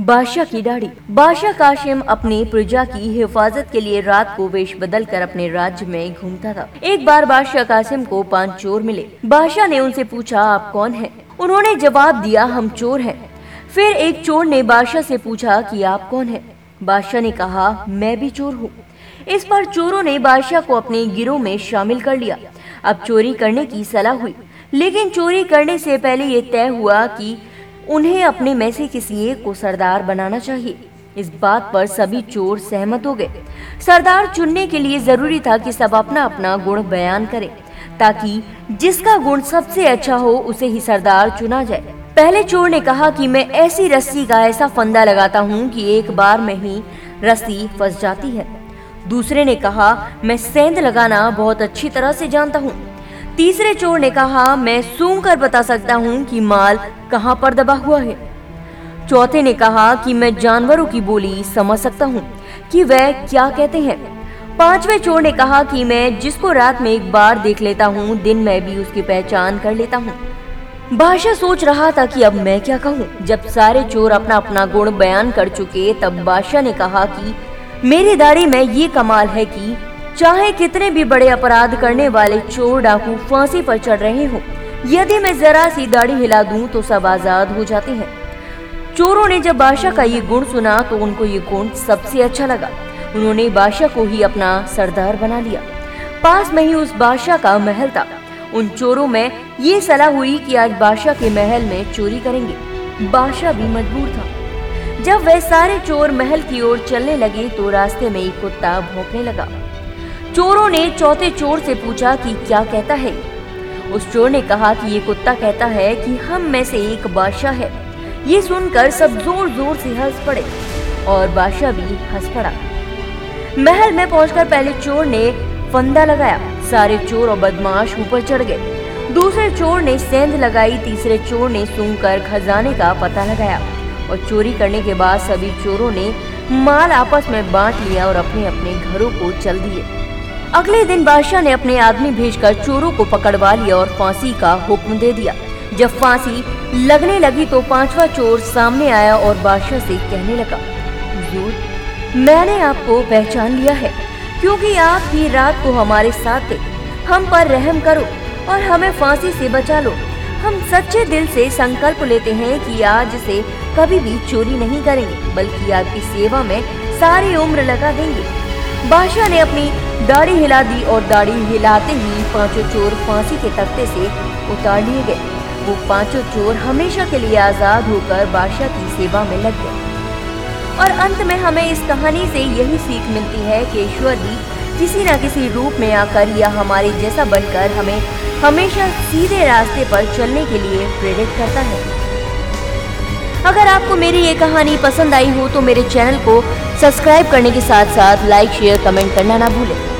बादशाह की दाढ़ी। बादशाह काशिम अपनी प्रजा की हिफाजत के लिए रात को वेश बदल कर अपने राज्य में घूमता था। एक बार बादशाह कासिम को पाँच चोर मिले। बादशाह ने उनसे पूछा, आप कौन हैं? उन्होंने जवाब दिया, हम चोर हैं। फिर एक चोर ने बादशाह से पूछा कि, आप कौन हैं? बादशाह ने कहा, मैं भी चोर हूँ। इस पर चोरों ने बादशाह को अपने गिरोह में शामिल कर लिया। अब चोरी करने की सलाह हुई। लेकिन चोरी करने से पहले ये तय हुआ कि उन्हें अपने में से किसी एक को सरदार बनाना चाहिए। इस बात पर सभी चोर सहमत हो गए। सरदार चुनने के लिए ज़रूरी था कि सब अपना अपना गुण बयान करें, ताकि जिसका गुण सबसे अच्छा हो, उसे ही सरदार चुना जाए। पहले चोर ने कहा कि मैं ऐसी रस्सी का ऐसा फंदा लगाता हूँ कि एक बार में ही रस्सी फंस जाती है। दूसरे ने कहा, मैं सेंध लगाना बहुत अच्छी तरह से जानता हूँ। तीसरे चोर ने कहा, मैं सूंघ कर बता सकता हूँ कि माल कहाँ पर दबा हुआ है. चौथे ने कहा कि मैं जानवरों की बोली समझ सकता हूँ, कि वह क्या कहते हैं। पांचवे चोर ने कहा कि मैं जिसको रात में एक बार देख लेता हूँ, दिन में भी उसकी पहचान कर लेता हूँ। बादशाह सोच रहा था कि अब मैं क्या कहूँ। जब सारे चोर अपना अपना गुण बयान कर चुके, तब बादशाह ने कहा कि, मेरी दाढ़ी में ये कमाल है कि चाहे कितने भी बड़े अपराध करने वाले चोर डाकू फांसी पर चढ़ रहे हो, यदि मैं जरा सी दाढ़ी हिला दूँ तो सब आज़ाद हो जाते हैं। चोरों ने जब बादशाह का ये गुण सुना तो उनको ये गुण सबसे अच्छा लगा। उन्होंने बादशाह को ही अपना सरदार बना लिया। पास में ही उस बादशाह का महल था। उन चोरों में ये सलाह हुई कि आज बादशाह के महल में चोरी करेंगे। बादशाह भी मजबूर था। जब वह सारे चोर महल की ओर चलने लगे तो रास्ते में एक कुत्ता भौंकने लगा। चोरों ने चौथे चोर से पूछा कि क्या कहता है। उस चोर ने कहा कि ये कुत्ता कहता है कि हम में से एक बादशाह है। ये सुनकर सब ज़ोर ज़ोर से हंस पड़े और बादशाह भी हंस पड़ा। महल में पहुंचकर पहले चोर ने फंदा लगाया। सारे चोर और बदमाश ऊपर चढ़ गए। दूसरे चोर ने सेंध लगाई, तीसरे चोर ने सूंघ कर खजाने का पता लगाया और चोरी करने के बाद सभी चोरों ने माल आपस में बांट लिया और अपने अपने घरों को चल दिए। अगले दिन बादशाह ने अपने आदमी भेजकर चोरों को पकड़वा लिया और फांसी का हुक्म दे दिया। जब फांसी लगने लगी तो पांचवा चोर सामने आया और बादशाह से कहने लगा मैंने आपको पहचान लिया है, क्योंकि आप ही रात को हमारे साथ थे। हम पर रहम करो और हमें फांसी से बचा लो। हम सच्चे दिल से संकल्प लेते हैं कि आज से कभी भी चोरी नहीं करेंगे, बल्कि आपकी सेवा में सारी उम्र लगा देंगे। बादशाह ने अपनी दाढ़ी हिला दी और दाढ़ी हिलाते ही पाँचों चोर फांसी के तख्ते से उतार लिए गए। वो पाँचों चोर हमेशा के लिए आज़ाद होकर बादशाह की सेवा में लग गए। और अंत में हमें इस कहानी से यही सीख मिलती है कि ईश्वर भी किसी न किसी रूप में आकर या हमारे जैसा बनकर हमें हमेशा सीधे रास्ते पर चलने के लिए प्रेरित करता है। अगर आपको मेरी ये कहानी पसंद आई हो तो मेरे चैनल को सब्सक्राइब करने के साथ साथ लाइक, शेयर, कमेंट करना ना भूलें।